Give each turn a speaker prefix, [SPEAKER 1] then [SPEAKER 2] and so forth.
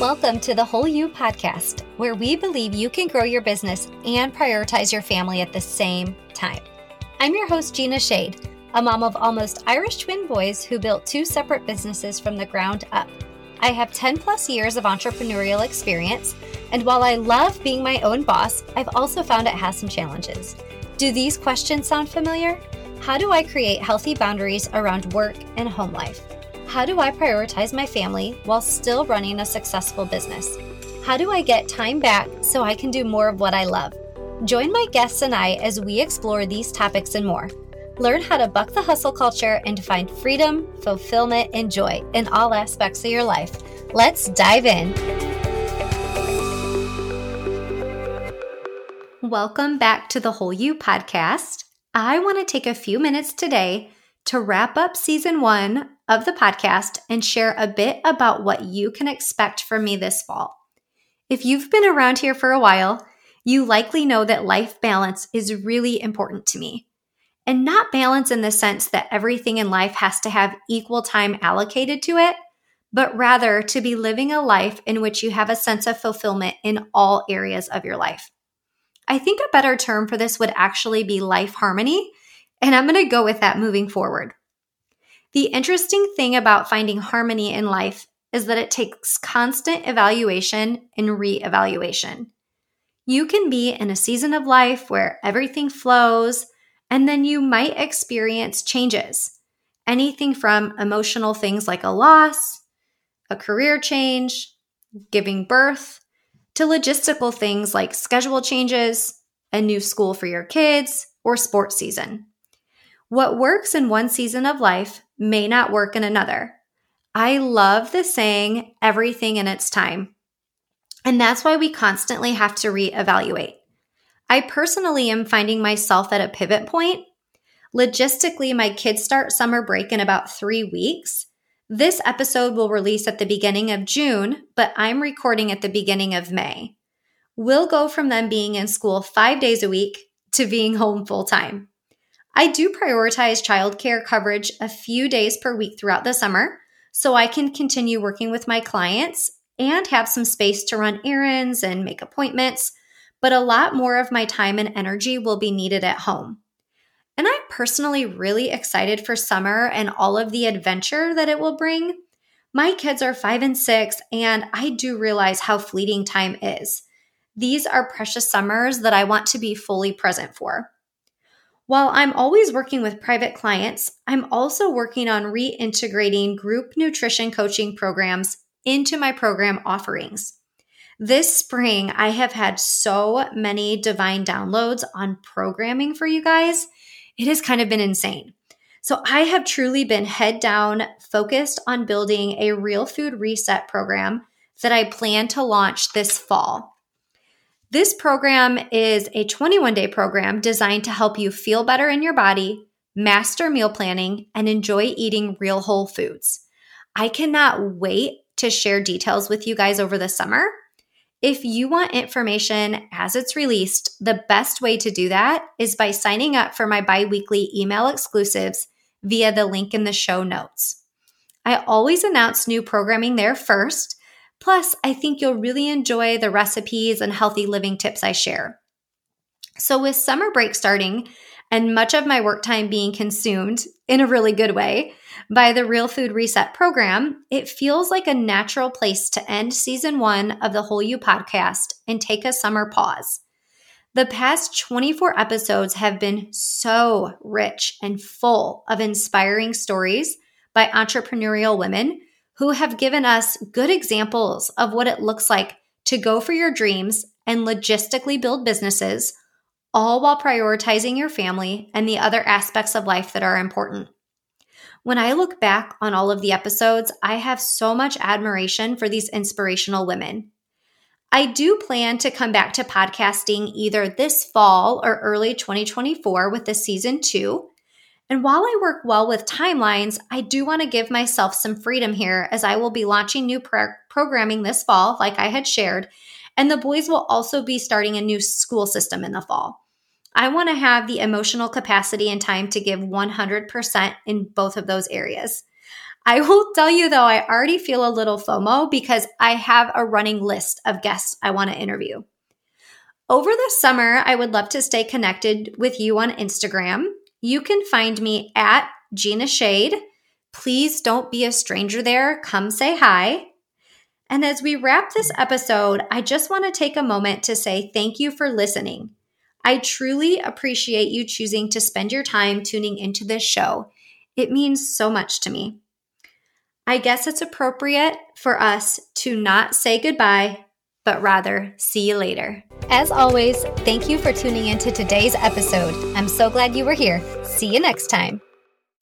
[SPEAKER 1] Welcome to the Whole You podcast, where we believe you can grow your business and prioritize your family at the same time. I'm your host, Gina Schade, a mom of almost Irish twin boys who built two separate businesses from the ground up. I have 10 plus years of entrepreneurial experience, and while I love being my own boss, I've also found it has some challenges. Do these questions sound familiar? How do I create healthy boundaries around work and home life? How do I prioritize my family while still running a successful business? How do I get time back so I can do more of what I love? Join my guests and I as we explore these topics and more. Learn how to buck the hustle culture and to find freedom, fulfillment, and joy in all aspects of your life. Let's dive in. Welcome back to the Whole You podcast. I want to take a few minutes today to wrap up season one of the podcast and share a bit about what you can expect from me this fall. If you've been around here for a while, you likely know that life balance is really important to me. And not balance in the sense that everything in life has to have equal time allocated to it, but rather to be living a life in which you have a sense of fulfillment in all areas of your life. I think a better term for this would actually be life harmony, and I'm going to go with that moving forward. The interesting thing about finding harmony in life is that it takes constant evaluation and reevaluation. You can be in a season of life where everything flows, and then you might experience changes. Anything from emotional things like a loss, a career change, giving birth, to logistical things like schedule changes, a new school for your kids, or sports season. What works in one season of life may not work in another. I love the saying, everything in its time. And that's why we constantly have to reevaluate. I personally am finding myself at a pivot point. Logistically, my kids start summer break in about three weeks. This episode will release at the beginning of June, but I'm recording at the beginning of May. We'll go from them being in school five days a week to being home full time. I do prioritize childcare coverage a few days per week throughout the summer so I can continue working with my clients and have some space to run errands and make appointments, but a lot more of my time and energy will be needed at home. And I'm personally really excited for summer and all of the adventure that it will bring. My kids are five and six, and I do realize how fleeting time is. These are precious summers that I want to be fully present for. While I'm always working with private clients, I'm also working on reintegrating group nutrition coaching programs into my program offerings. This spring, I have had so many divine downloads on programming for you guys. It has kind of been insane. So, I have truly been head down focused on building a real food reset program that I plan to launch this fall. This program is a 21 day program designed to help you feel better in your body, master meal planning, and enjoy eating real whole foods. I cannot wait to share details with you guys over the summer. If you want information as it's released, the best way to do that is by signing up for my bi weekly email exclusives via the link in the show notes. I always announce new programming there first Plus, I think you'll really enjoy the recipes and healthy living tips I share. So, with summer break starting and much of my work time being consumed in a really good way by the Real Food Reset program, it feels like a natural place to end season one of the Whole You podcast and take a summer pause. The past 24 episodes have been so rich and full of inspiring stories by entrepreneurial women who have given us good examples of what it looks like to go for your dreams and logistically build businesses, all while prioritizing your family and the other aspects of life that are important. When I look back on all of the episodes, I have so much admiration for these inspirational women. I do plan to come back to podcasting either this fall or early 2024 with the season two. And while I work well with timelines, I do want to give myself some freedom here as I will be launching new pro- programming this fall, like I had shared. And the boys will also be starting a new school system in the fall. I want to have the emotional capacity and time to give 100% in both of those areas. I will tell you though, I already feel a little FOMO because I have a running list of guests I want to interview. Over the summer, I would love to stay connected with you on Instagram. You can find me at Gina Schade. Please don't be a stranger there. Come say hi. And as we wrap this episode, I just want to take a moment to say thank you for listening. I truly appreciate you choosing to spend your time tuning into this show. It means so much to me. I guess it's appropriate for us to not say goodbye, but rather see you later. As always, thank you for tuning into today's episode. I'm so glad you were here. See you next time.